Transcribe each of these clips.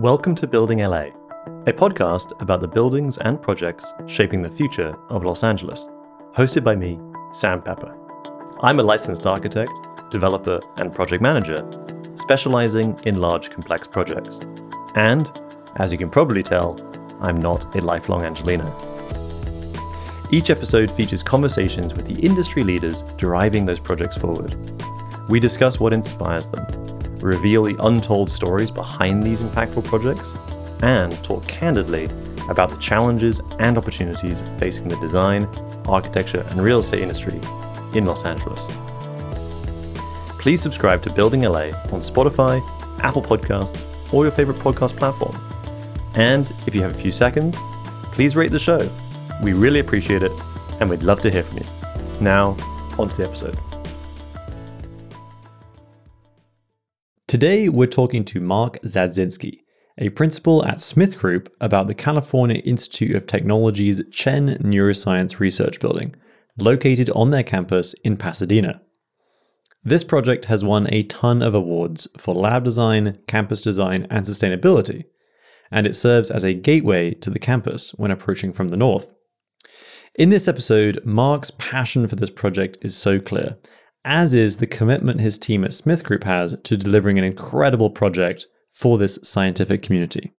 Welcome to Building LA, a podcast about the buildings and projects shaping the future of Los Angeles, hosted by me, Sam Pepper. I'm a licensed architect, developer, and project manager, specializing in large complex projects. And, as you can probably tell, I'm not a lifelong Angelino. Each episode features conversations with the industry leaders driving those projects forward. We discuss what inspires them, reveal the untold stories behind these impactful projects, and talk candidly about the challenges and opportunities facing the design, architecture, and real estate industry in Los Angeles. Please subscribe to Building LA on Spotify, Apple Podcasts, or your favorite podcast platform. And if you have a few seconds, please rate the show. We really appreciate it, and we'd love to hear from you. Now, on to the episode. Today, we're talking to Mark Zajdzinski, a principal at Smith Group, about the California Institute of Technology's Chen Neuroscience Research Building, located on their campus in Pasadena. This project has won a ton of awards for lab design, campus design, and sustainability, and it serves as a gateway to the campus when approaching from the north. In this episode, Mark's passion for this project is so clear, as is the commitment his team at Smith Group has to delivering an incredible project for this scientific community.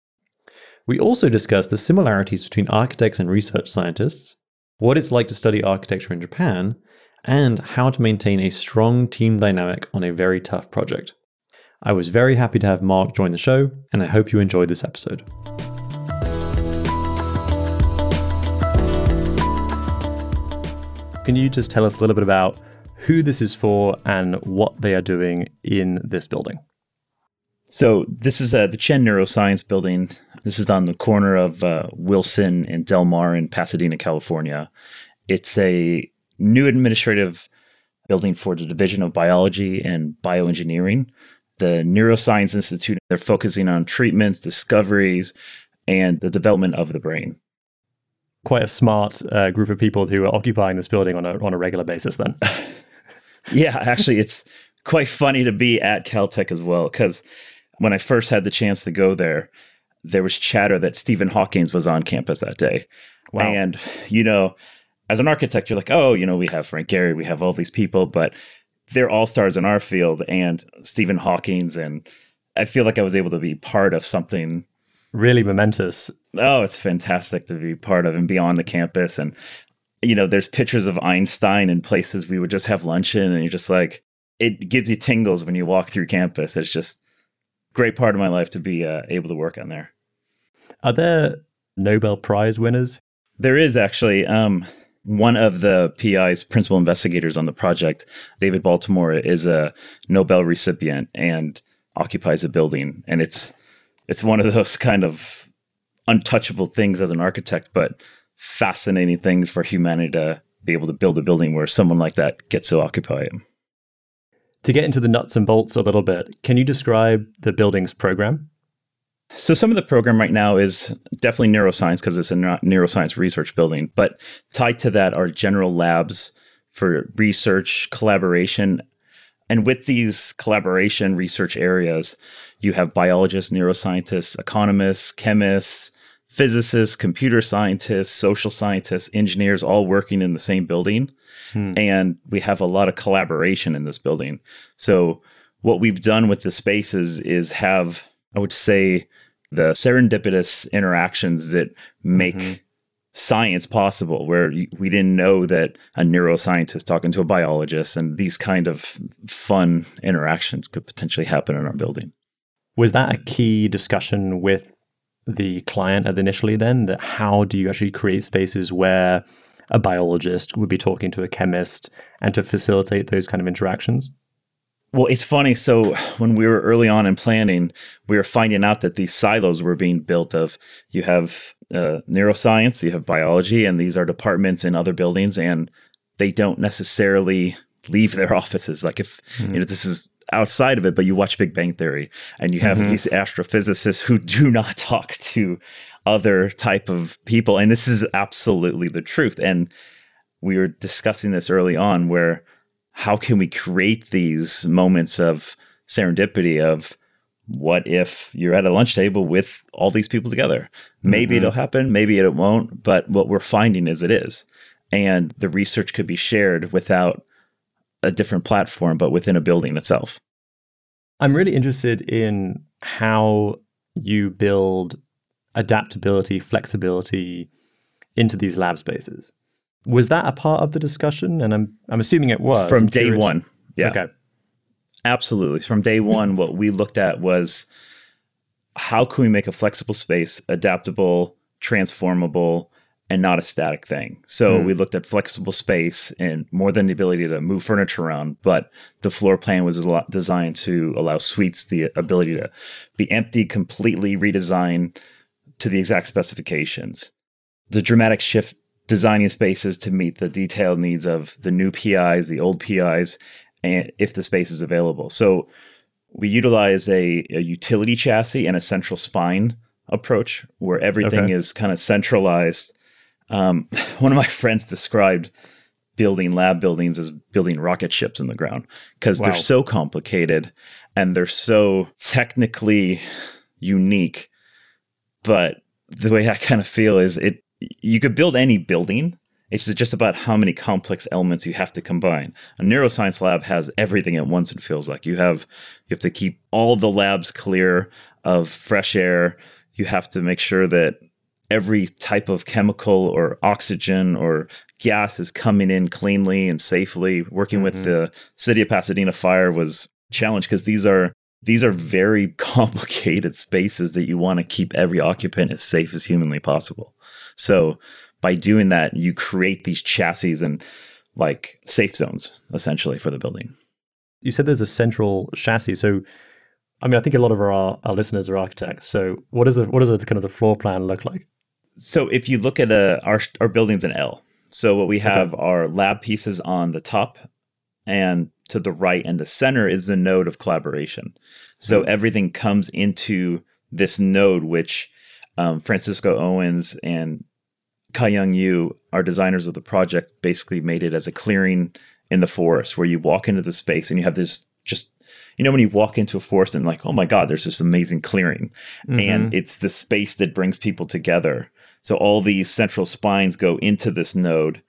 We also discuss the similarities between architects and research scientists, what it's like to study architecture in Japan, and how to maintain a strong team dynamic on a very tough project. I was very happy to have Mark join the show, and I hope you enjoyed this episode. Can you just tell us a little bit about who this is for, and what they are doing in this building. So, this is uh, the Chen Neuroscience Building. This is on the corner of uh, Wilson and Del Mar in Pasadena, California. It's a new administrative building for the Division of Biology and Bioengineering. The Neuroscience Institute, they're focusing on treatments, discoveries, and the development of the brain. Quite a smart uh, group of people who are occupying this building on a, on a regular basis, then. yeah, actually, it's quite funny to be at Caltech as well because when I first had the chance to go there, there was chatter that Stephen Hawkins was on campus that day. Wow. And, you know, as an architect, you're like, oh, you know, we have Frank Gehry, we have all these people, but they're all stars in our field and Stephen Hawkins. And I feel like I was able to be part of something really momentous. Oh, it's fantastic to be part of and be on the campus. And you know, there's pictures of Einstein in places we would just have lunch in, and you're just like, it gives you tingles when you walk through campus. It's just great part of my life to be uh, able to work on there. Are there Nobel Prize winners? There is actually. Um, one of the PI's principal investigators on the project, David Baltimore, is a Nobel recipient and occupies a building, and it's it's one of those kind of untouchable things as an architect, but fascinating things for humanity to be able to build a building where someone like that gets to occupy it. To get into the nuts and bolts a little bit, can you describe the building's program? So, some of the program right now is definitely neuroscience because it's a neuroscience research building, but tied to that are general labs for research, collaboration. And with these collaboration research areas, you have biologists, neuroscientists, economists, chemists, physicists, computer scientists, social scientists, engineers all working in the same building. Hmm. And we have a lot of collaboration in this building. So, what we've done with the spaces is have, I would say, the serendipitous interactions that make mm-hmm. science possible, where we didn't know that a neuroscientist talking to a biologist and these kind of fun interactions could potentially happen in our building. Was that a key discussion with the client initially then that how do you actually create spaces where a biologist would be talking to a chemist and to facilitate those kind of interactions? Well, it's funny. So when we were early on in planning, we were finding out that these silos were being built of you have uh, neuroscience, you have biology, and these are departments in other buildings, and they don't necessarily leave their offices. Like if mm-hmm. you know this is outside of it, but you watch Big Bang Theory and you have mm-hmm. these astrophysicists who do not talk to other type of people. And this is absolutely the truth. And we were discussing this early on where how can we create these moments of serendipity of what if you're at a lunch table with all these people together? Maybe Mhm. it'll happen, maybe it won't, but what we're finding is it is. And the research could be shared without a different platform, but within a building itself. I'm really interested in how you build adaptability, flexibility into these lab spaces. Was that a part of the discussion? And I'm I'm assuming it was From I'm day curious. one. Yeah. Okay. Absolutely. From day one, what we looked at was how can we make a flexible space adaptable, transformable, and not a static thing. So Hmm. we looked at flexible space and more than the ability to move furniture around, but the floor plan was a lot designed to allow suites the ability to be empty, completely redesigned to the exact specifications. The dramatic shift designing spaces to meet the detailed needs of the new PIs, the old PIs, and if the space is available. So we utilize a, a utility chassis and a central spine approach where everything Okay. is kind of centralized. Um, one of my friends described building lab buildings as building rocket ships in the ground because Wow. they're so complicated and they're so technically unique. But the way I kind of feel is it you could build any building. It's just about how many complex elements you have to combine. A neuroscience lab has everything at once. It feels like you have you have to keep all the labs clear of fresh air. You have to make sure that every type of chemical or oxygen or gas is coming in cleanly and safely. Working with Mhm. the city of Pasadena fire was a challenge because these are these are very complicated spaces that you want to keep every occupant as safe as humanly possible. So by doing that, you create these chassis and like safe zones essentially for the building. You said there's a central chassis. So I mean I think a lot of our, our listeners are architects. So what is the what does the kind of the floor plan look like? So if you look at uh, our our building's an L. So what we have are lab pieces on the top, and to the right and the center is the node of collaboration. So everything comes into this node, which um, Francisco Owens and Kai Young Yu, our designers of the project, basically made it as a clearing in the forest where you walk into the space and you have this just you know when you walk into a forest and like oh my god there's this amazing clearing and it's the space that brings people together. So all these central spines go into this node.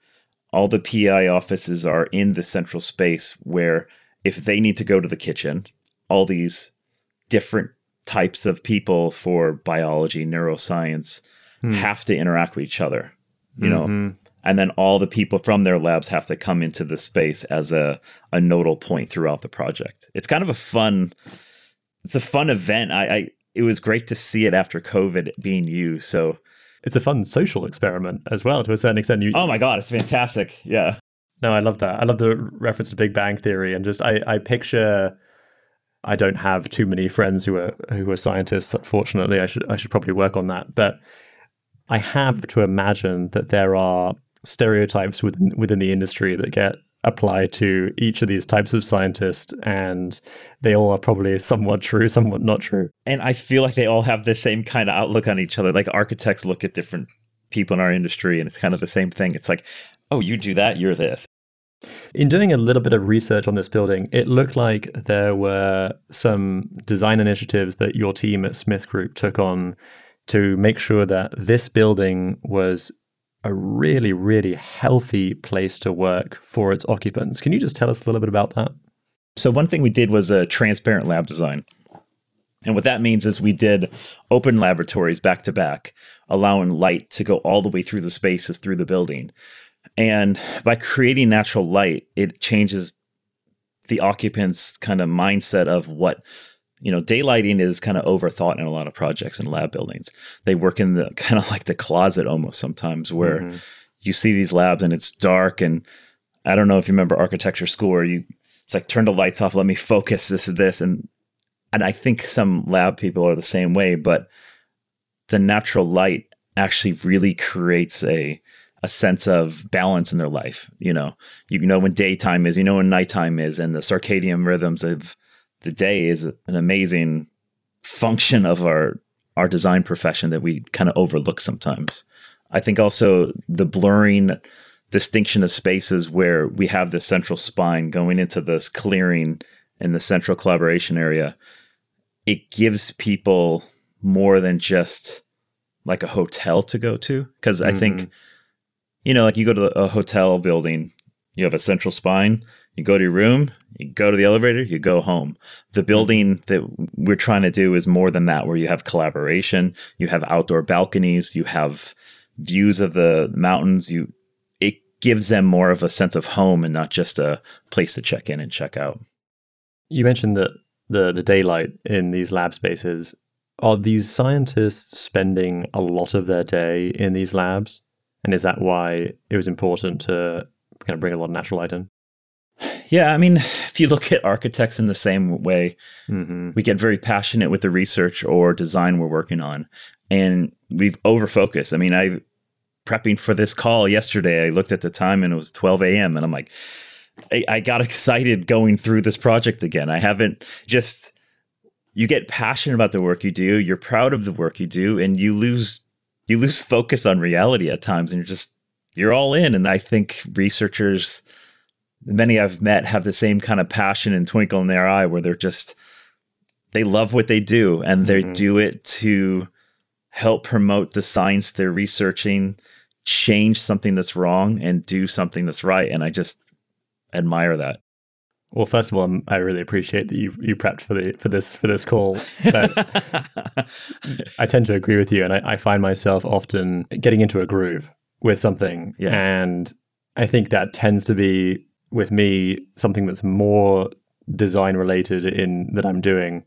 All the PI offices are in the central space where if they need to go to the kitchen, all these different types of people for biology, neuroscience Hmm. have to interact with each other, you know, Mhm. and then all the people from their labs have to come into the space as a, a nodal point throughout the project. It's kind of a fun, it's a fun event. I, I it was great to see it after COVID being used. So, it's a fun social experiment as well to a certain extent. You, oh my god, it's fantastic. Yeah, No, I love that. I love the reference to Big Bang Theory, and just I, I picture. I don't have too many friends who are who are scientists. Unfortunately, I should I should probably work on that. But I have to imagine that there are stereotypes within within the industry that get applied to each of these types of scientists, and they all are probably somewhat true, somewhat not true. and I feel like they all have the same kind of outlook on each other. Like architects look at different people in our industry, and it's kind of the same thing. It's like, oh, you do that, you're this. In doing a little bit of research on this building, it looked like there were some design initiatives that your team at Smith Group took on to make sure that this building was a really, really healthy place to work for its occupants. Can you just tell us a little bit about that? So one thing we did was a transparent lab design. And what that means is we did open laboratories back to back, allowing light to go all the way through the spaces through the building. And by creating natural light, it changes the occupants' kind of mindset of what, you know, daylighting is kind of overthought in a lot of projects and lab buildings. They work in the kind of like the closet almost sometimes where Mhm. you see these labs and it's dark and I don't know if you remember architecture school where you it's like turn the lights off, let me focus, this is this. And and I think some lab people are the same way, but the natural light actually really creates a a sense of balance in their life. You know, you know when daytime is, you know when nighttime is, and the circadian rhythms of the day is an amazing function of our our design profession that we kind of overlook sometimes. I think also the blurring distinction of spaces where we have this central spine going into this clearing in the central collaboration area it gives people more than just like a hotel to go to. Because I think, Mhm. you know, like you go to a hotel building, you have a central spine, you go to your room, you go to the elevator, you go home. The mm-hmm. building that we're trying to do is more than that, where you have collaboration, you have outdoor balconies, you have views of the mountains. You it gives them more of a sense of home and not just a place to check in and check out. You mentioned that the the daylight in these lab spaces. Are these scientists spending a lot of their day in these labs? And is that why it was important to kind of bring a lot of natural light in? Yeah, I mean, if you look at architects in the same way, Mm-hmm. we get very passionate with the research or design we're working on, and we've overfocused. I mean, I prepping for this call yesterday, I looked at the time and it was 12 a.m. and I'm like, I, I got excited going through this project again. I haven't just you get passionate about the work you do, you're proud of the work you do, and you lose you lose focus on reality at times, and you're just you're all in. And I think researchers, many I've met, have the same kind of passion and twinkle in their eye, where they're just they love what they do and they Mhm. do it to help promote the science they're researching, change something that's wrong, and do something that's right. And I just admire that. Well, first of all, I really appreciate that you you prepped for the for this for this call. But I tend to agree with you, and I, I find myself often getting into a groove with something, Yeah. and I think that tends to be with me something that's more design related in that I'm doing,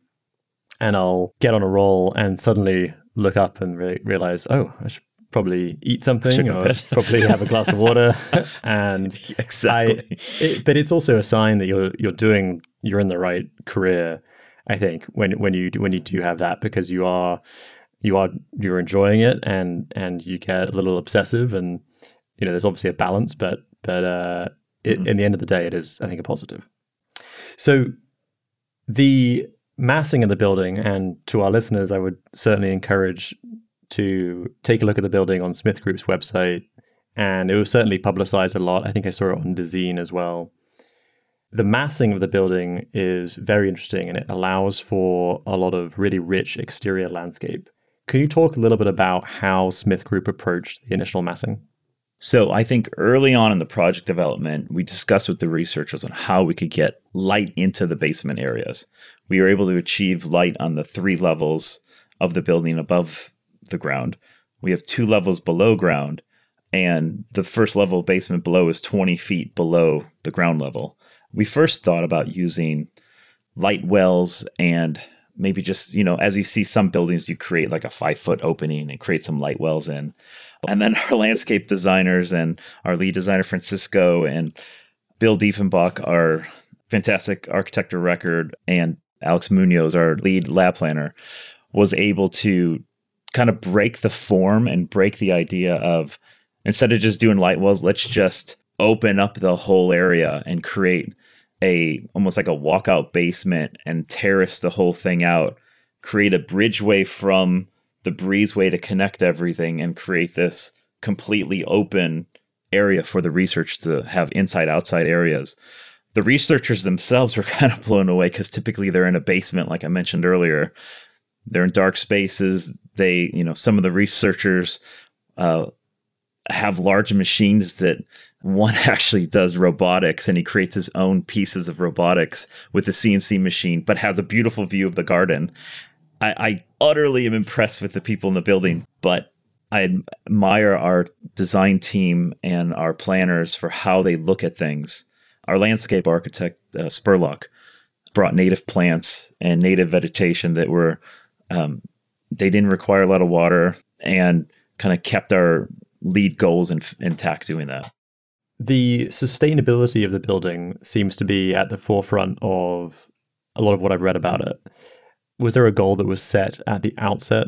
and I'll get on a roll and suddenly look up and re- realize, oh, I should probably eat something or probably have a glass of water, and exactly. it, but it's also a sign that you're you're doing you're in the right career. I think when when you do, when you do have that because you are you are you're enjoying it and and you get a little obsessive and you know there's obviously a balance but but uh it, Mhm. in the end of the day it is I think a positive. So the massing of the building and to our listeners I would certainly encourage to take a look at the building on Smith Group's website and it was certainly publicized a lot. I think I saw it on Dezeen as well. The massing of the building is very interesting and it allows for a lot of really rich exterior landscape. Can you talk a little bit about how Smith Group approached the initial massing? So I think early on in the project development, we discussed with the researchers on how we could get light into the basement areas. We were able to achieve light on the three levels of the building above the ground. We have two levels below ground, and the first level of basement below is 20 feet below the ground level. We first thought about using light wells and maybe just, you know, as you see some buildings, you create like a five foot opening and create some light wells in. And then our landscape designers and our lead designer, Francisco, and Bill Diefenbach, our fantastic architect of record, and Alex Munoz, our lead lab planner, was able to kind of break the form and break the idea of instead of just doing light wells, let's just open up the whole area and create a almost like a walkout basement and terrace the whole thing out, create a bridgeway from the breezeway to connect everything and create this completely open area for the research to have inside outside areas. The researchers themselves were kind of blown away because typically they're in a basement, like I mentioned earlier. They're in dark spaces. They, you know, some of the researchers uh, have large machines that one actually does robotics and he creates his own pieces of robotics with the CNC machine, but has a beautiful view of the garden. I, I utterly am impressed with the people in the building, but I admire our design team and our planners for how they look at things. Our landscape architect, uh, Spurlock, brought native plants and native vegetation that were, um, they didn't require a lot of water and kind of kept our LEED goals in, intact doing that. The sustainability of the building seems to be at the forefront of a lot of what I've read about it. Was there a goal that was set at the outset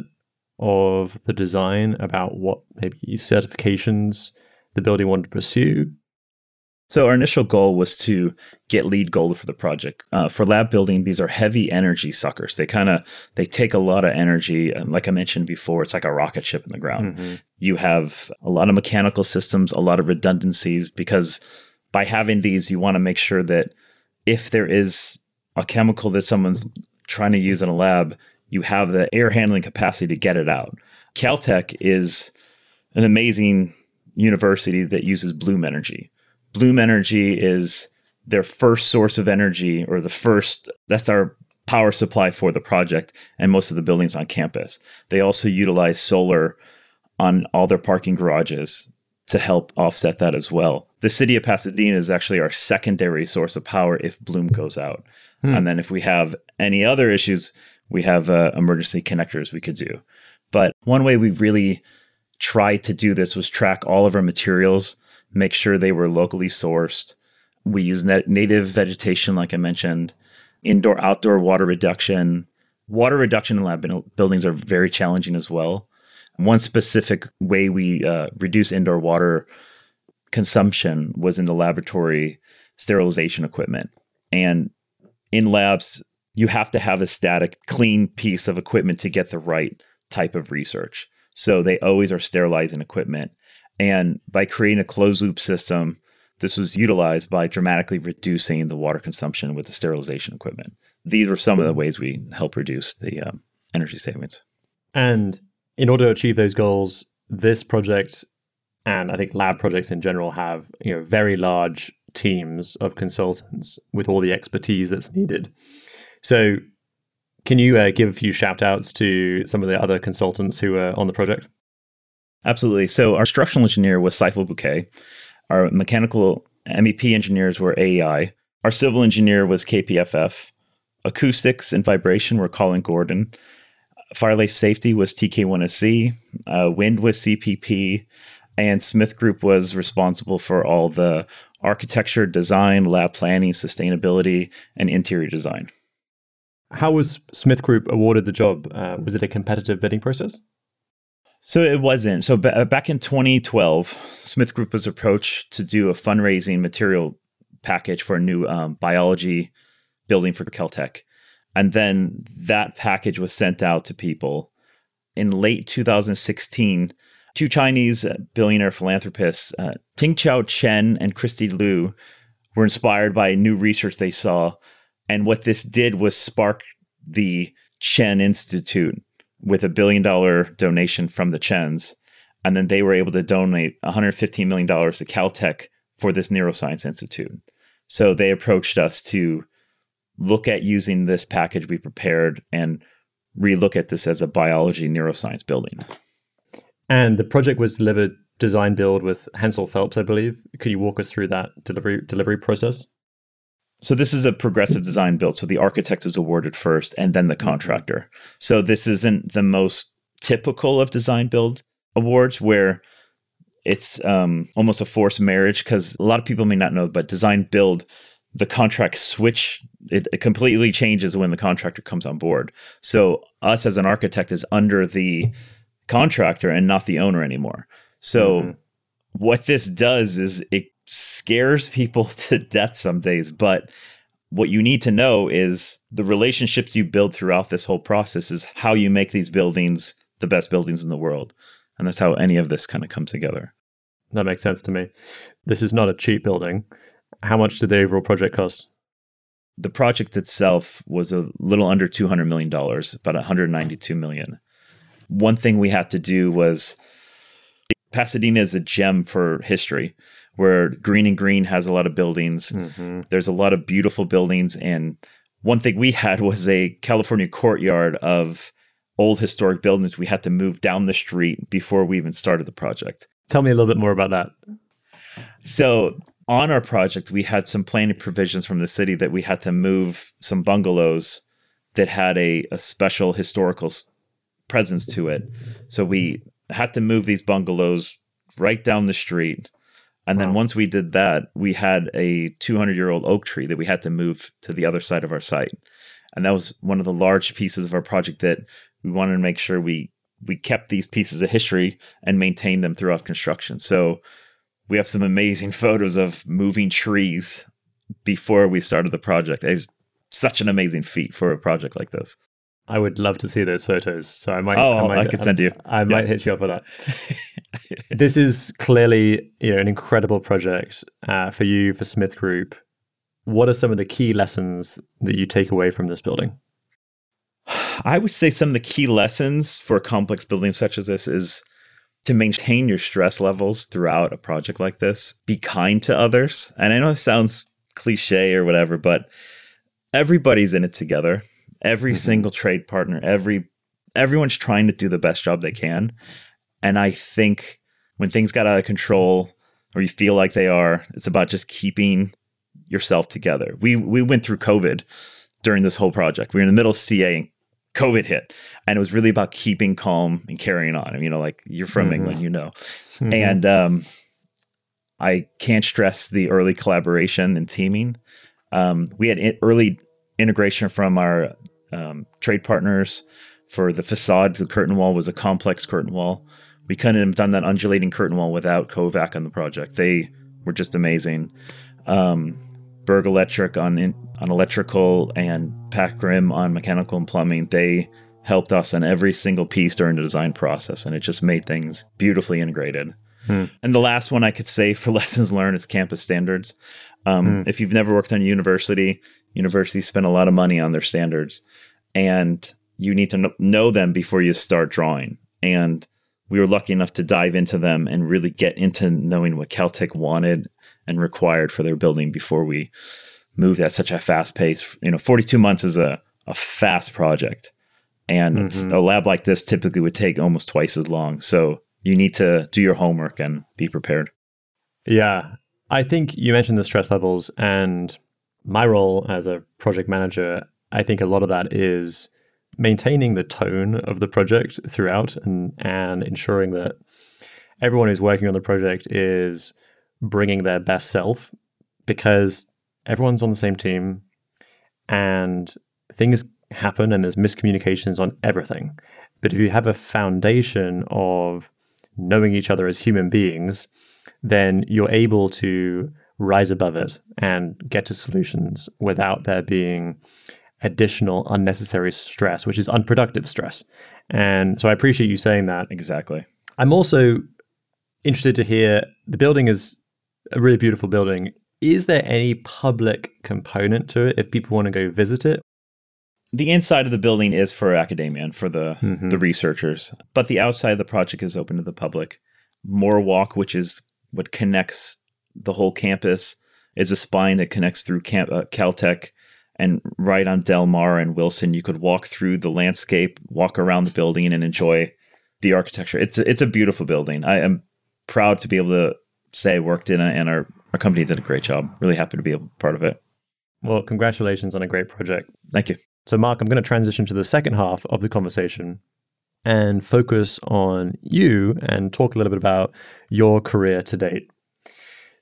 of the design about what maybe certifications the building wanted to pursue? So our initial goal was to get LEED gold for the project. Uh, for lab building, these are heavy energy suckers. They kind of they take a lot of energy. And like I mentioned before, it's like a rocket ship in the ground. Mhm. You have a lot of mechanical systems, a lot of redundancies because by having these, you want to make sure that if there is a chemical that someone's trying to use in a lab, you have the air handling capacity to get it out. Caltech is an amazing university that uses bloom energy. Bloom energy is their first source of energy, or the first, that's our power supply for the project and most of the buildings on campus. They also utilize solar on all their parking garages to help offset that as well. The city of Pasadena is actually our secondary source of power if Bloom goes out. Hmm. And then if we have any other issues, we have uh, emergency connectors we could do. But one way we really tried to do this was track all of our materials, make sure they were locally sourced. We use native vegetation, like I mentioned, indoor outdoor water reduction. Water reduction in lab buildings are very challenging as well. One specific way we uh, reduce indoor water consumption was in the laboratory sterilization equipment. And in labs, you have to have a static, clean piece of equipment to get the right type of research. So they always are sterilizing equipment. And by creating a closed loop system, this was utilized by dramatically reducing the water consumption with the sterilization equipment. These were some of the ways we help reduce the um, energy savings. And in order to achieve those goals, this project and I think lab projects in general have you know very large teams of consultants with all the expertise that's needed. So, can you uh, give a few shout outs to some of the other consultants who are on the project? Absolutely. So, our structural engineer was Saiful Bouquet. Our mechanical MEP engineers were AEI. Our civil engineer was KPFF. Acoustics and vibration were Colin Gordon. Fire life safety was TK1SC, uh, wind was CPP, and Smith Group was responsible for all the architecture, design, lab planning, sustainability, and interior design. How was Smith Group awarded the job? Uh, was it a competitive bidding process? So it wasn't. So b- back in 2012, Smith Group was approached to do a fundraising material package for a new um, biology building for Caltech. And then that package was sent out to people. In late 2016, two Chinese uh, billionaire philanthropists, uh, Tianqiao Chen and Christy Liu, were inspired by new research they saw. And what this did was spark the Chen Institute with a billion dollar donation from the Chens. And then they were able to donate $115 million to Caltech for this neuroscience institute. So they approached us to look at using this package we prepared and relook at this as a biology neuroscience building. And the project was delivered design build with Hensel Phelps, I believe. Could you walk us through that delivery delivery process? So this is a progressive design build. So the architect is awarded first and then the contractor. So this isn't the most typical of design build awards where it's um, almost a forced marriage because a lot of people may not know, but design build the contract switch it, it, completely changes when the contractor comes on board so us as an architect is under the contractor and not the owner anymore so mm-hmm. what this does is it scares people to death some days but what you need to know is the relationships you build throughout this whole process is how you make these buildings the best buildings in the world and that's how any of this kind of comes together that makes sense to me this is not a cheap building how much did the overall project cost? The project itself was a little under $200 million, about 192 million. One thing we had to do was Pasadena is a gem for history where Greene and Greene has a lot of buildings. Mm-hmm. There's a lot of beautiful buildings. And one thing we had was a California courtyard of old historic buildings we had to move down the street before we even started the project. Tell me a little bit more about that. So on our project, we had some planning provisions from the city that we had to move some bungalows that had a, a special historical presence to it. So we had to move these bungalows right down the street. And then once we did that, we had a 200 year old oak tree that we had to move to the other side of our site. And that was one of the large pieces of our project that we wanted to make sure we we kept these pieces of history and maintained them throughout construction. So we have some amazing photos of moving trees before we started the project. It was such an amazing feat for a project like this. I would love to see those photos. So I might. Oh, I, might, I could send you. I, I might hit you up for that. this is clearly, you know, an incredible project uh, for you for Smith Group. What are some of the key lessons that you take away from this building? I would say some of the key lessons for a complex building such as this is to maintain your stress levels throughout a project like this. Be kind to others. And I know it sounds cliche or whatever, but everybody's in it together. Every mm-hmm. single trade partner, every everyone's trying to do the best job they can. And I think when things got out of control or you feel like they are, it's about just keeping yourself together. We we went through COVID during this whole project. We were in the middle of CA and COVID hit, and it was really about keeping calm and carrying on. I mean, you know, like you're from mm-hmm. England, you know, mm-hmm. and um, I can't stress the early collaboration and teaming. Um, we had early integration from our um, trade partners for the facade. The curtain wall was a complex curtain wall. We couldn't have done that undulating curtain wall without Kovach on the project. They were just amazing. Um, Berg Electric on in, on electrical and Pac Rim on mechanical and plumbing. They helped us on every single piece during the design process, and it just made things beautifully integrated. Hmm. And the last one I could say for lessons learned is campus standards. Um, hmm. If you've never worked on a university, universities spend a lot of money on their standards, and you need to know them before you start drawing. And we were lucky enough to dive into them and really get into knowing what Caltech wanted and required for their building before we moved at such a fast pace. You know, 42 months is a, a fast project. And mm-hmm. a lab like this typically would take almost twice as long. So you need to do your homework and be prepared. Yeah. I think you mentioned the stress levels and my role as a project manager, I think a lot of that is maintaining the tone of the project throughout and and ensuring that everyone who's working on the project is bringing their best self because everyone's on the same team and things happen and there's miscommunications on everything. But if you have a foundation of knowing each other as human beings, then you're able to rise above it and get to solutions without there being additional unnecessary stress, which is unproductive stress. And so I appreciate you saying that. Exactly. I'm also interested to hear the building is a really beautiful building. Is there any public component to it if people want to go visit it? The inside of the building is for academia and for the mm-hmm. the researchers, but the outside of the project is open to the public. Moore Walk, which is what connects the whole campus, is a spine that connects through Camp, uh, Caltech and right on Del Mar and Wilson, you could walk through the landscape, walk around the building, and enjoy the architecture. It's a, it's a beautiful building. I am proud to be able to say I worked in it, and our our company did a great job. Really happy to be a part of it. Well, congratulations on a great project. Thank you. So, Mark, I'm going to transition to the second half of the conversation and focus on you and talk a little bit about your career to date.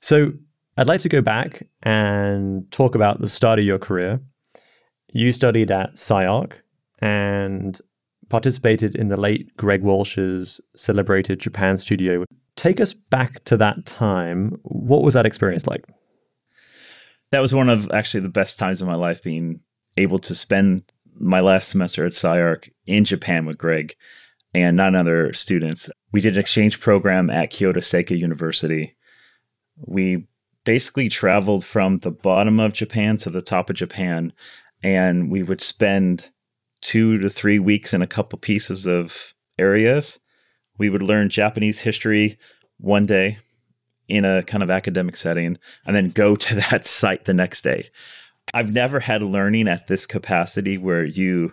So, I'd like to go back and talk about the start of your career. You studied at SCI-Arc and participated in the late Greg Walsh's celebrated Japan studio. Take us back to that time. What was that experience like? That was one of actually the best times of my life being able to spend my last semester at SCI-Arc in Japan with Greg and nine other students. We did an exchange program at Kyoto Seika University. We basically traveled from the bottom of Japan to the top of Japan, and we would spend two to three weeks in a couple pieces of areas. We would learn Japanese history one day in a kind of academic setting, and then go to that site the next day. I've never had learning at this capacity where you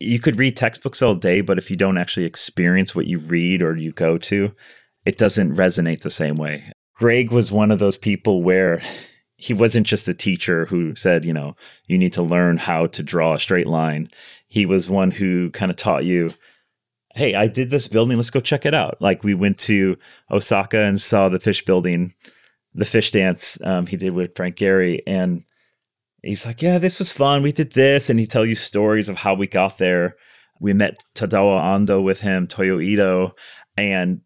you could read textbooks all day, but if you don't actually experience what you read or you go to, it doesn't resonate the same way. Greg was one of those people where he wasn't just a teacher who said, you know, you need to learn how to draw a straight line. He was one who kind of taught you, hey, I did this building, let's go check it out. Like we went to Osaka and saw the fish building, the fish dance um, he did with Frank Gehry. And he's like, yeah, this was fun. We did this. And he tell you stories of how we got there. We met Tadao Ando with him, Toyo Ito, and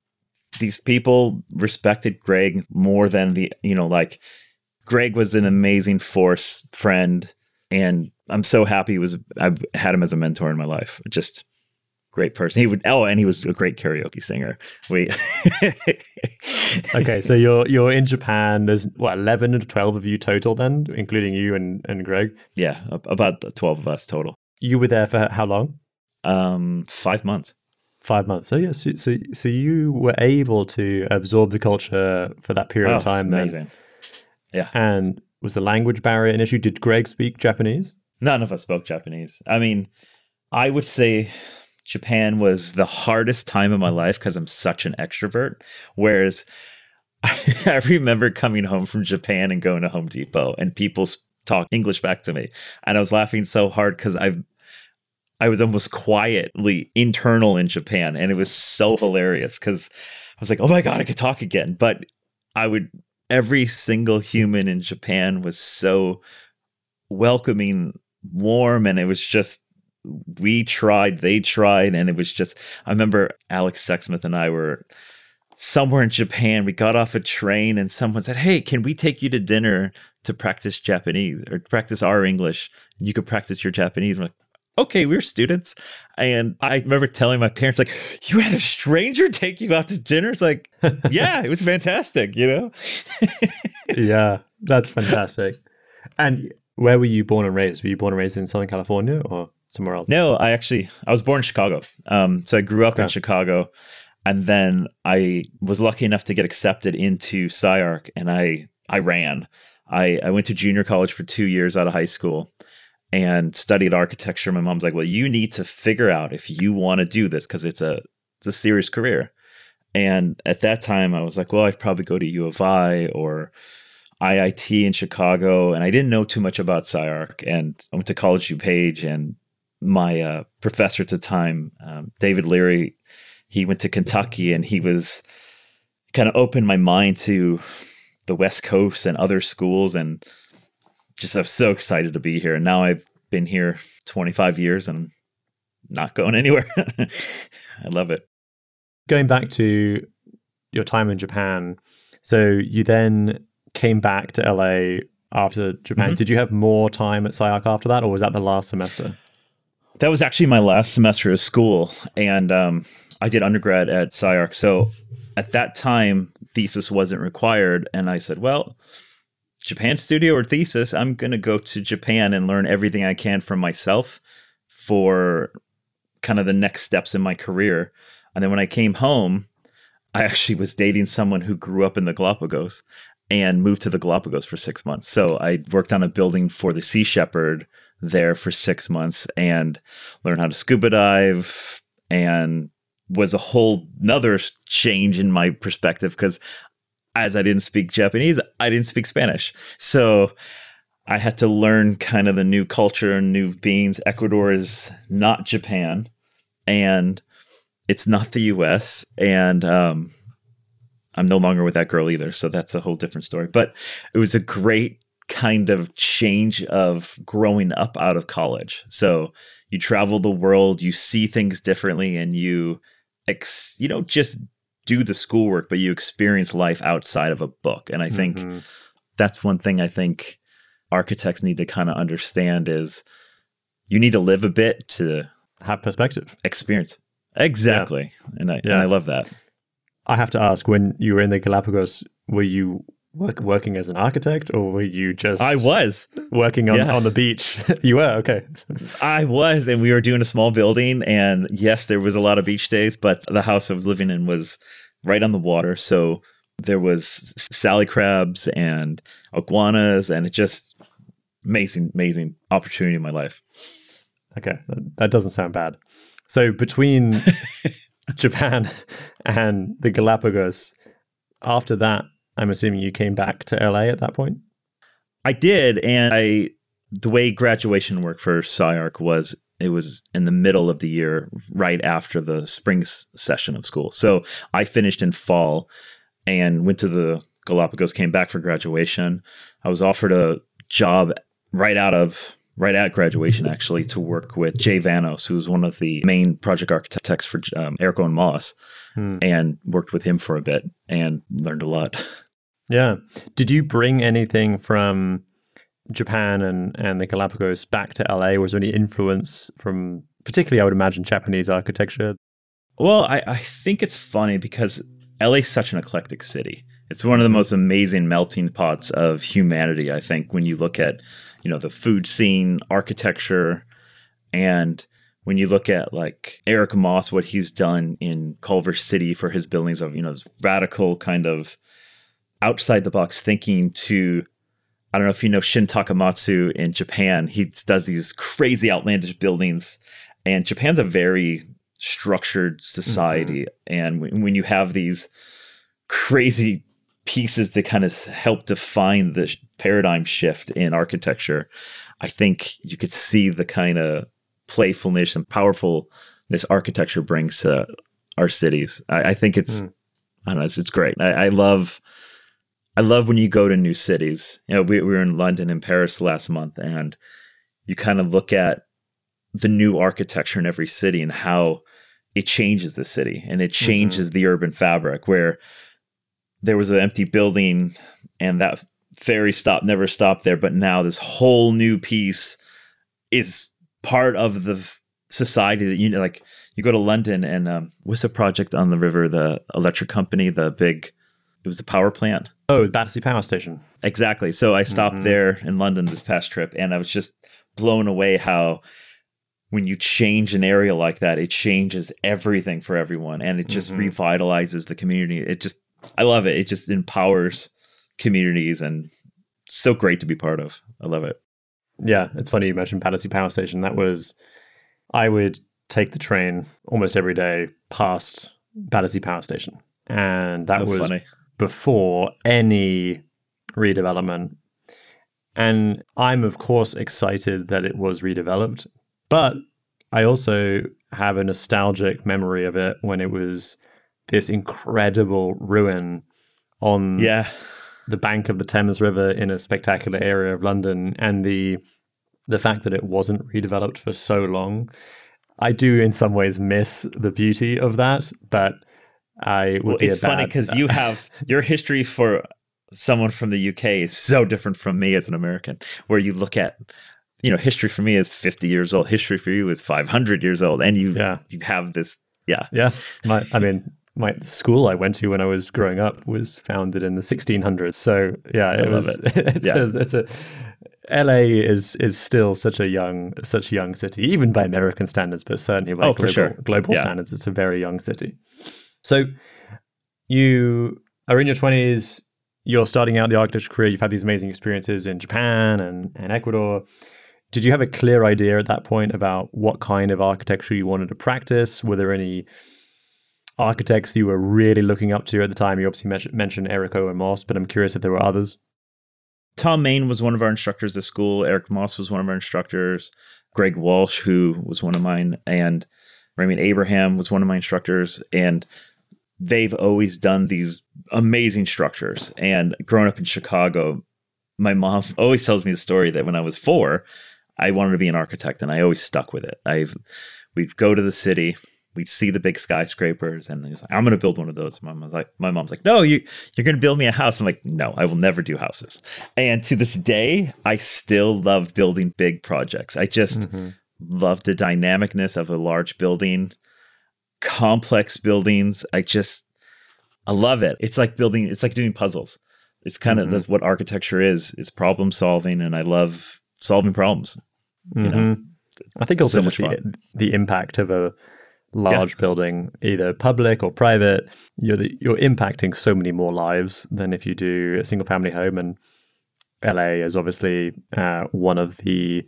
these people respected Greg more than the, you know, like Greg was an amazing force friend. And I'm so happy he was, I've had him as a mentor in my life. Just great person. He would, oh, and he was a great karaoke singer. We, okay. So you're, you're in Japan. There's what, 11 to 12 of you total then, including you and, and Greg? Yeah. About 12 of us total. You were there for how long? Um, five months. Five months. So yeah, so, so so you were able to absorb the culture for that period Oh, of time. it's then. amazing. Yeah. And was the language barrier an issue? Did Greg speak Japanese? None of us spoke Japanese. I mean, I would say Japan was the hardest time of my life because I'm such an extrovert. Whereas I remember coming home from Japan and going to Home Depot and people talk English back to me. And I was laughing so hard because I've I was almost quietly internal in Japan. And it was so hilarious because I was like, oh my God, I could talk again. But I would every single human in Japan was so welcoming, warm, and it was just we tried, they tried, and it was just I remember Alex Sexsmith and I were somewhere in Japan. We got off a train and someone said, Hey, can we take you to dinner to practice Japanese or practice our English? You could practice your Japanese. Like, okay, we're students. And I remember telling my parents, like, you had a stranger take you out to dinner. It's like, yeah, it was fantastic, you know? yeah, that's fantastic. And where were you born and raised? Were you born and raised in Southern California or somewhere else? No, I actually I was born in Chicago. Um, so I grew up in Chicago, and then I was lucky enough to get accepted into SciArc, and I I ran. I I went to junior college for two years out of high school, and studied architecture. My mom's like, "Well, you need to figure out if you want to do this because it's a it's a serious career." And at that time, I was like, "Well, I'd probably go to U of I or." IIT in Chicago, and I didn't know too much about SciArc. And I went to College DuPage, and my uh, professor at the time, um, David Leary, he went to Kentucky, and he was kind of opened my mind to the West Coast and other schools, and just I'm so excited to be here. And now I've been here 25 years and I'm not going anywhere. I love it. Going back to your time in Japan, so you then came back to LA after Japan. Mhm. Did you have more time at SciArc after that, or was that the last semester? That was actually my last semester of school, and um, I did undergrad at SciArc. So at that time, thesis wasn't required, and I said, "Well, Japan studio or thesis, I'm going to go to Japan and learn everything I can from myself for kind of the next steps in my career." And then when I came home, I actually was dating someone who grew up in the Galapagos and moved to the Galapagos for six months. So I worked on a building for the Sea Shepherd there for six months and learned how to scuba dive and was a whole nother change in my perspective because as I didn't speak Japanese, I didn't speak Spanish. So I had to learn kind of the new culture and new beings. Ecuador is not Japan and it's not the US. And um, I'm no longer with that girl either. So that's a whole different story. But it was a great kind of change of growing up out of college. So you travel the world, you see things differently, and you, ex- you don't just do the schoolwork, but you experience life outside of a book. And I think Mhm. that's one thing I think architects need to kind of understand is you need to live a bit to have perspective. experience. Exactly. And I and Yeah. I love that. I have to ask: when you were in the Galapagos, were you work, working as an architect, or were you just I was. working on, Yeah. on the beach? you were okay. I was, and we were doing a small building, and yes, there was a lot of beach days, but the house I was living in was right on the water, so there was sally crabs and iguanas, and it just amazing, amazing opportunity in my life. Okay, that, that doesn't sound bad. So between Japan and the Galapagos, after that, I'm assuming you came back to LA at that point. I did, and I the way graduation worked for SciArc was it was in the middle of the year, right after the spring session of school. So I finished in fall and went to the Galapagos, came back for graduation. I was offered a job right out of right at graduation actually to work with Jay Vanos, who's one of the main project architects for um, Eric Owen Moss, Hmm. and worked with him for a bit and learned a lot. Yeah. Did you bring anything from Japan and, and the Galapagos back to LA? Was there any influence from, particularly, I would imagine, Japanese architecture? Well, I, I think it's funny because LA is such an eclectic city. It's one of the most amazing melting pots of humanity, I think, when you look at, you know, the food scene, architecture, and when you look at like Eric Moss, what he's done in Culver City for his buildings of, you know, this radical kind of outside the box thinking to I don't know if you know Shin Takamatsu in Japan. He does these crazy outlandish buildings and Japan's a very structured society mm-hmm. and when, when you have these crazy pieces that kind of help define the paradigm shift in architecture, I think you could see the kind of playfulness and powerfulness architecture brings to our cities. I, I think it's mm. I don't know, it's, it's great. I, I, love I love when you go to new cities. You know, we, we were in London and Paris last month, and you kind of look at the new architecture in every city and how it changes the city and it mm-hmm. changes mm-hmm. the urban fabric where there was an empty building and that ferry stop never stopped there but now this whole new piece is part of the society that you know like you go to london and um, what's the project on the river the electric company the big it was the power plant oh battersea power station exactly so i stopped mm-hmm. there in london this past trip and i was just blown away how when you change an area like that it changes everything for everyone and it just mm-hmm. revitalizes the community it just i love it it just empowers communities and so great to be part of i love it yeah, it's funny you mentioned Battersea Power Station. That was, I would take the train almost every day past Battersea Power Station. And that oh, was funny. Before any redevelopment. And I'm, of course, excited that it was redeveloped. But I also have a nostalgic memory of it when it was this incredible ruin on yeah the bank of the Thames River in a spectacular area of London and the the fact that it wasn't redeveloped for so long. I do in some ways miss the beauty of that, but I well, it's funny because you have your history for someone from the UK is so different from me as an American, where you look at you know history for me is 50 years old history for you is 500 years old and you yeah. you have this yeah yeah my, i mean my school I went to when I was growing up was founded in the 1600s. So yeah, it was. It. it's, yeah. A, it's a LA is is still such a young such a young city, even by American standards, but certainly by oh, global, sure. global yeah. standards, it's a very young city. So you are in your twenties. You're starting out the architecture career. You've had these amazing experiences in Japan and, and Ecuador. Did you have a clear idea at that point about what kind of architecture you wanted to practice? Were there any architects you were really looking up to at the time? You obviously mentioned, Eric Owen Moss, but I'm curious if there were others. Thom Mayne was one of our instructors at school. Eric Moss was one of our instructors. Greg Walsh, who was one of mine, and Raimund Abraham was one of my instructors. And they've always done these amazing structures. And growing up in Chicago, my mom always tells me the story that when I was four, I wanted to be an architect, and I always stuck with it. I've we'd go to the city we'd see the big skyscrapers and like, I'm gonna build one of those. My mom's like, my mom's like, no, you you're gonna build me a house. I'm like, no, I will never do houses. And to this day, I still love building big projects. I just mm-hmm. love the dynamicness of a large building, complex buildings. I just I love it. It's like building, it's like doing puzzles. It's kind of mm-hmm. that's what architecture is. It's problem solving and I love solving problems. Mm-hmm. You know. Mm-hmm. I think also so just the, the impact of a large yeah. building, either public or private, you're the, you're impacting so many more lives than if you do a single family home. And LA is obviously uh, one of the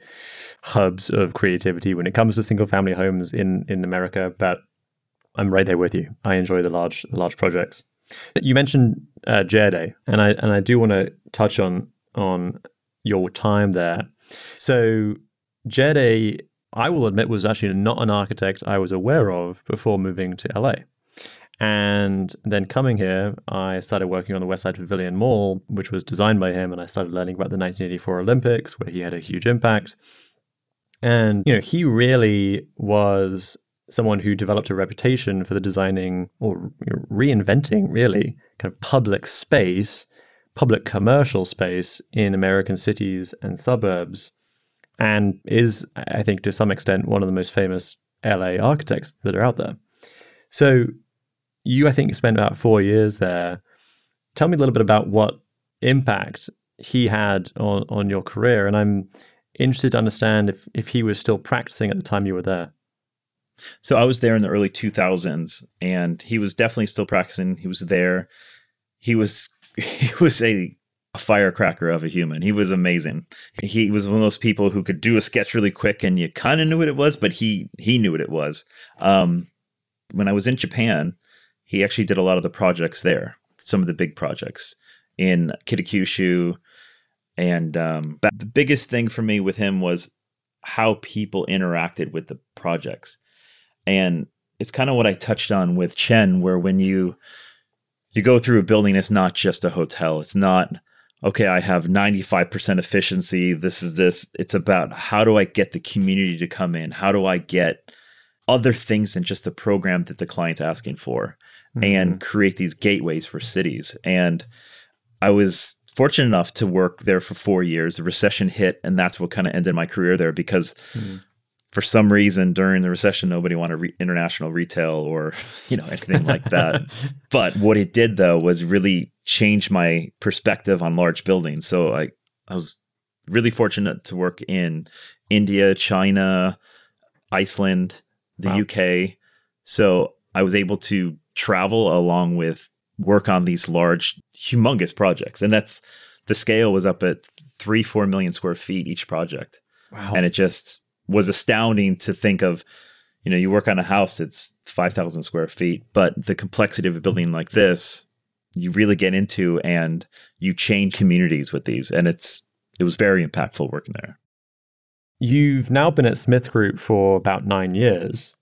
hubs of creativity when it comes to single family homes in in America. But I'm right there with you. I enjoy the large the large projects. You mentioned uh, Jerde, and I and I do want to touch on on your time there. So Jerde I will admit was actually not an architect I was aware of before moving to LA. And then coming here, I started working on the West Side Pavilion Mall, which was designed by him, and I started learning about the 1984 Olympics, where he had a huge impact. And you know, he really was someone who developed a reputation for the designing or reinventing, really, kind of public space, public commercial space in American cities and suburbs and is, I think, to some extent, one of the most famous LA architects that are out there. So, you, I think, spent about four years there. Tell me a little bit about what impact he had on, on your career. And I'm interested to understand if, if he was still practicing at the time you were there. So I was there in the early 2000s and he was definitely still practicing. He was there. He was he was a, a firecracker of a human. He was amazing. He was one of those people who could do a sketch really quick and you kind of knew what it was, but he he knew what it was. Um, when I was in Japan, he actually did a lot of the projects there, some of the big projects in Kitakyushu. And um, the biggest thing for me with him was how people interacted with the projects. And it's kind of what I touched on with Chen, where when you you go through a building, it's not just a hotel. It's not okay. I have 95% efficiency. This is this. It's about how do I get the community to come in? How do I get other things than just the program that the client's asking for, mm-hmm. and create these gateways for cities. And I was fortunate enough to work there for four years. The recession hit, and that's what kind of ended my career there because mm-hmm for some reason during the recession nobody wanted re- international retail or you know anything like that. But what it did though was really change my perspective on large buildings. So i i was really fortunate to work in india china iceland the wow. uk so i was able to travel along with work on these large humongous projects. And that's the scale was up at three four million square feet each project. Wow. and it just was astounding to think of you know you work on a house that's 5000 square feet but the complexity of a building like this you really get into and you change communities with these and it's it was very impactful working there. You've now been at smith group for about nine years.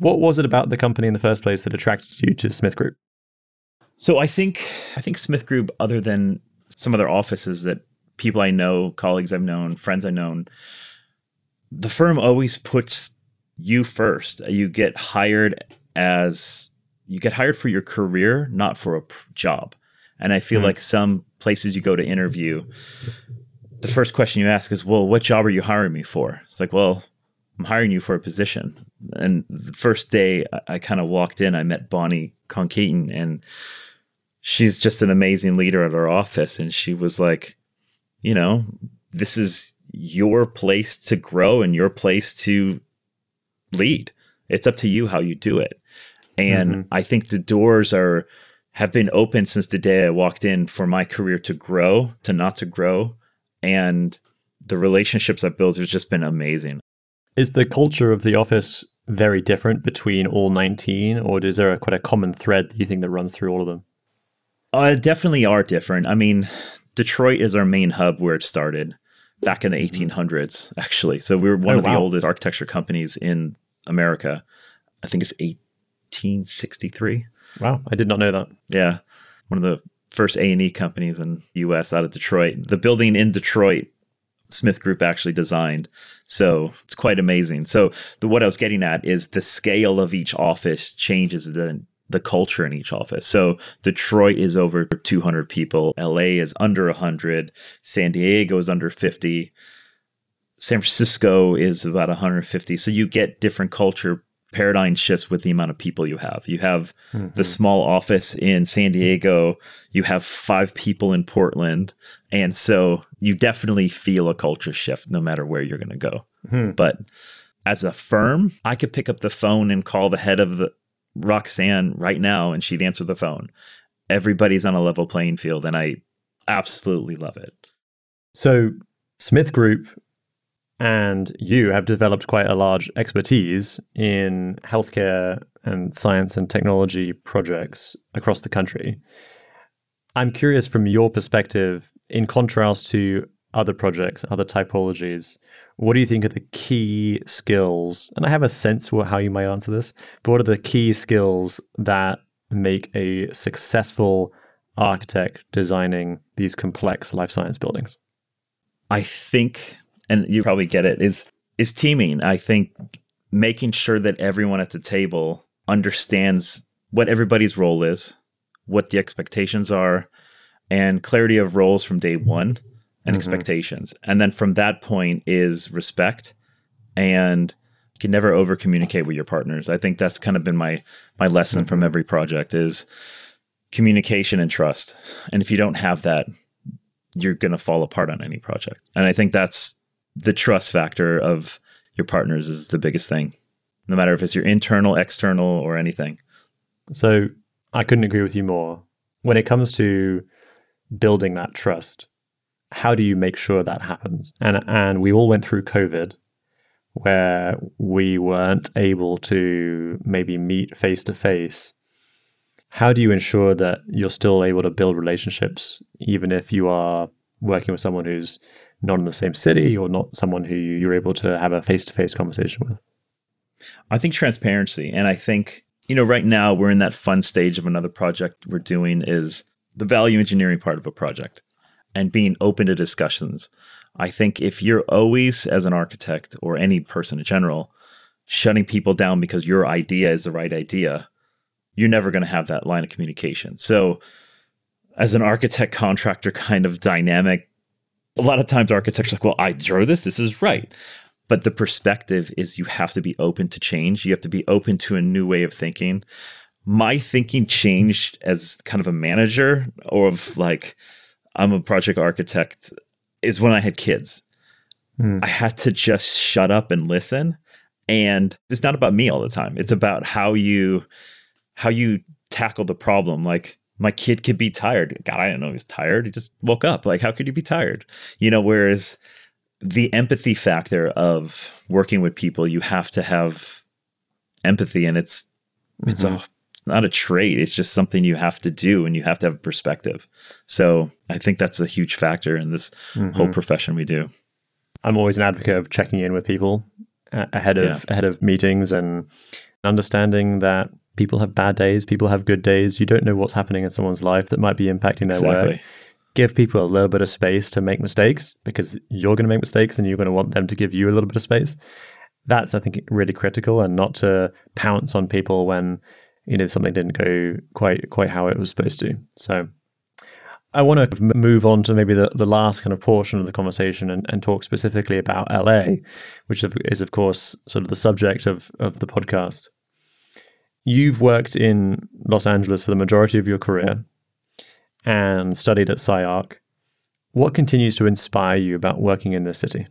What was it about the company in the first place that attracted you to smith group? So i think i think smith group other than some other offices that people i know colleagues i've known friends i've known the firm always puts you first. You get hired as you get hired for your career, not for a job. And I feel mm-hmm. like some places you go to interview, the first question you ask is, "Well, what job are you hiring me for?" It's like, "Well, I'm hiring you for a position." And the first day I, I kind of walked in, I met Bonnie Conkeaton, and she's just an amazing leader at our office. And she was like, "You know, this is your place to grow and your place to lead. It's up to you how you do it. And mm-hmm. I think the doors are have been open since the day I walked in for my career to grow, to not to grow. And the relationships I've built has just been amazing. Is the culture of the office very different between all 19, or is there a, quite a common thread that you think that runs through all of them? Uh, definitely are different. I mean, Detroit is our main hub where it started back in the 1800s, mm-hmm. actually. So we were one oh, of the oldest architecture companies in America. I think it's 1863. Wow, I did not know that. Yeah, one of the first A and E companies in the U.S. out of Detroit. The building in Detroit, Smith Group actually designed. So it's quite amazing. So the, what I was getting at is the scale of each office changes the culture in each office. So Detroit is over 200 people, LA is under 100, San Diego is under 50, San Francisco is about 150. So you get different culture paradigm shifts with the amount of people you have. You have mm-hmm. the small office in San Diego, you have five people in Portland, and so you definitely feel a culture shift no matter where you're going to go. Mm-hmm. But as a firm, I could pick up the phone and call the head of the Roxanne right now and she'd answer the phone. Everybody's on a level playing field and I absolutely love it. So, Smith Group and you have developed quite a large expertise in healthcare and science and technology projects across the country. I'm curious from your perspective, in contrast to other projects, other typologies, what do you think are the key skills? And I have a sense for how you might answer this, but what are the key skills that make a successful architect designing these complex life science buildings? I think, and you probably get it, is is teaming. I think making sure that everyone at the table understands what everybody's role is, what the expectations are, and clarity of roles from day one and mm-hmm. expectations. And then from that point is respect and you can never over communicate with your partners. I think that's kind of been my my lesson mm-hmm. from every project is communication and trust. And if you don't have that, you're going to fall apart on any project. And I think that's the trust factor of your partners is the biggest thing. no matter if it's your internal, external, or anything. So I couldn't agree with you more. When it comes to building that trust, how do you make sure that happens? And and we all went through COVID where we weren't able to maybe meet face to face. How do you ensure that you're still able to build relationships even if you are working with someone who's not in the same city or not someone who you're able to have a face to face conversation with? I think transparency. And I think, you know, right now we're in that fun stage of another project we're doing is the value engineering part of a project and being open to discussions. I think if you're always, as an architect or any person in general, shutting people down because your idea is the right idea, you're never going to have that line of communication. So, as an architect contractor kind of dynamic, a lot of times architects are like, well, I drew this, this is right. But the perspective is you have to be open to change. You have to be open to a new way of thinking. My thinking changed as kind of a manager or of like, I'm a project architect is when I had kids. Mm. I had to just shut up and listen. And it's not about me all the time. It's about how you how you tackle the problem. Like my kid could be tired. God, I didn't know he was tired. He just woke up. Like, how could he be tired? You know, whereas the empathy factor of working with people, you have to have empathy and it's mm-hmm. it's a not a trait. It's just something you have to do and you have to have a perspective. So I think that's a huge factor in this mm-hmm. whole profession we do. I'm always an advocate of checking in with people ahead of yeah. ahead of meetings and understanding that people have bad days, people have good days. You don't know what's happening in someone's life that might be impacting their exactly. work. Give people a little bit of space to make mistakes because you're going to make mistakes and you're going to want them to give you a little bit of space. That's I think really critical and not to pounce on people when you know something didn't go quite quite how it was supposed to. So I want to move on to maybe the, the last kind of portion of the conversation and, and talk specifically about LA, which is of course sort of the subject of, of the podcast. You've worked in Los Angeles for the majority of your career and studied at SCI-Arc. What continues to inspire you about working in this city?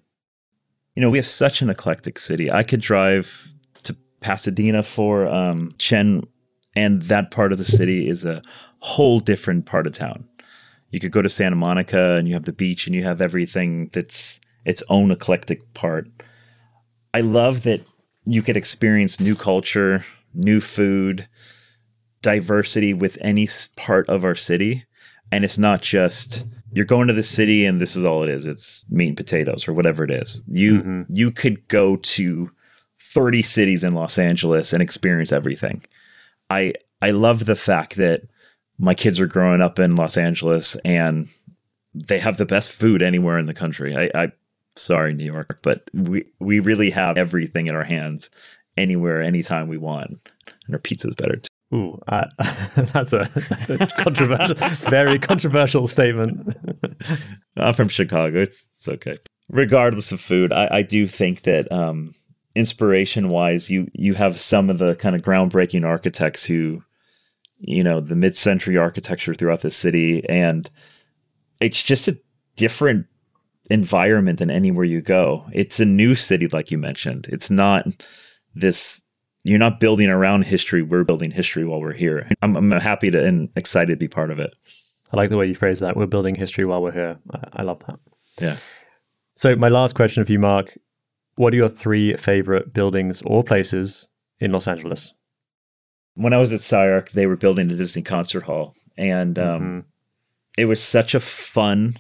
You know, we have such an eclectic city. I could drive to Pasadena for um, Chen and that part of the city is a whole different part of town. You could go to Santa Monica and you have the beach and you have everything that's its own eclectic part. I love that you could experience new culture, new food, diversity with any part of our city. And it's not just you're going to the city and this is all it is. It's meat and potatoes or whatever it is. You mm-hmm. you could go to 30 cities in Los Angeles and experience everything. I I love the fact that my kids are growing up in Los Angeles and they have the best food anywhere in the country. I, I sorry New York, but we we really have everything in our hands anywhere, anytime we want, and our pizza's better too. Ooh, uh, that's a that's a controversial, very controversial statement. I'm from Chicago. It's it's okay. Regardless of food, I, I do think that um, inspiration wise, you you have some of the kind of groundbreaking architects who, you know, the mid century architecture throughout the city, and it's just a different environment than anywhere you go. It's a new city, like you mentioned. It's not this. You're not building around history. We're building history while we're here. I'm, I'm happy to and excited to be part of it. I like the way you phrase that. We're building history while we're here. I, I love that. Yeah. So my last question for you, Mark, what are your three favorite buildings or places in Los Angeles? When I was at SCI-Arc, they were building the Disney Concert Hall, and um, mm-hmm. it was such a fun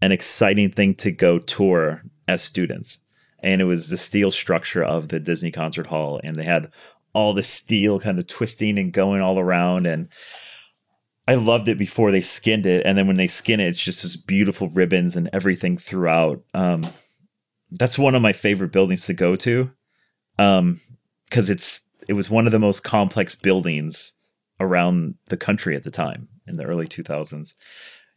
and exciting thing to go tour as students. And it was the steel structure of the Disney Concert Hall, and they had all the steel kind of twisting and going all around. And I loved it before they skinned it, and then when they skin it, it's just this beautiful ribbons and everything throughout. Um, that's one of my favorite buildings to go to um because it's it was one of the most complex buildings around the country at the time in the early 2000s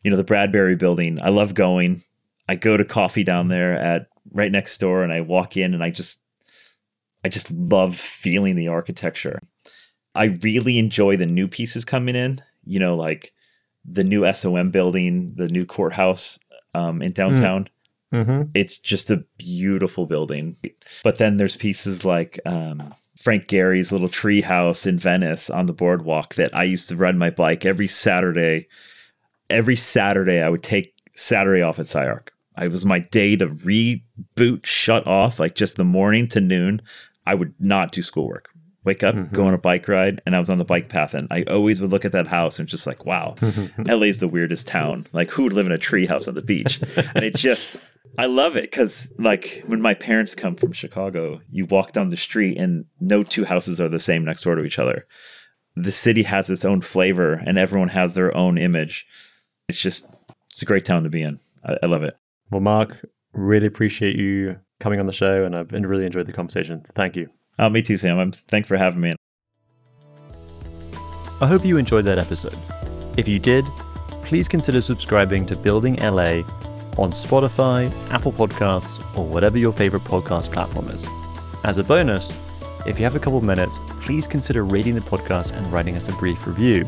you know the bradbury building i love going. I go to coffee down there at right next door and i walk in and i just i just love feeling the architecture. I really enjoy the new pieces coming in you know like the new som building the new courthouse um, in downtown. Mm Mm-hmm. It's just a beautiful building. But then there's pieces like um, Frank Gehry's little tree house in Venice on the boardwalk that I used to ride my bike every Saturday. Every Saturday, I would take Saturday off at SCI-Arc. It was my day to reboot, shut off, like just the morning to noon. I would not do schoolwork. Wake up, Mhm. go on a bike ride, and I was on the bike path. And I always would look at that house and just like, wow, LA's the weirdest town. Like, who would live in a tree house on the beach? and it just, I love it because, like, when my parents come from Chicago, you walk down the street and no two houses are the same next door to each other. The city has its own flavor and everyone has their own image. It's just, it's a great town to be in. I, I love it. Well, Mark, really appreciate you coming on the show, and I've really enjoyed the conversation. Thank you. Oh, me too, Sam. I'm, thanks for having me. I hope you enjoyed that episode. If you did, please consider subscribing to Building LA on Spotify, Apple Podcasts, or whatever your favorite podcast platform is. As a bonus, if you have a couple of minutes, please consider rating the podcast and writing us a brief review.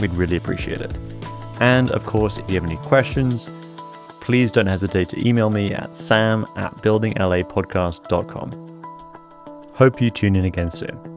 We'd really appreciate it. And of course, if you have any questions, please don't hesitate to email me at sam at buildinglapodcast.com. Hope you tune in again soon.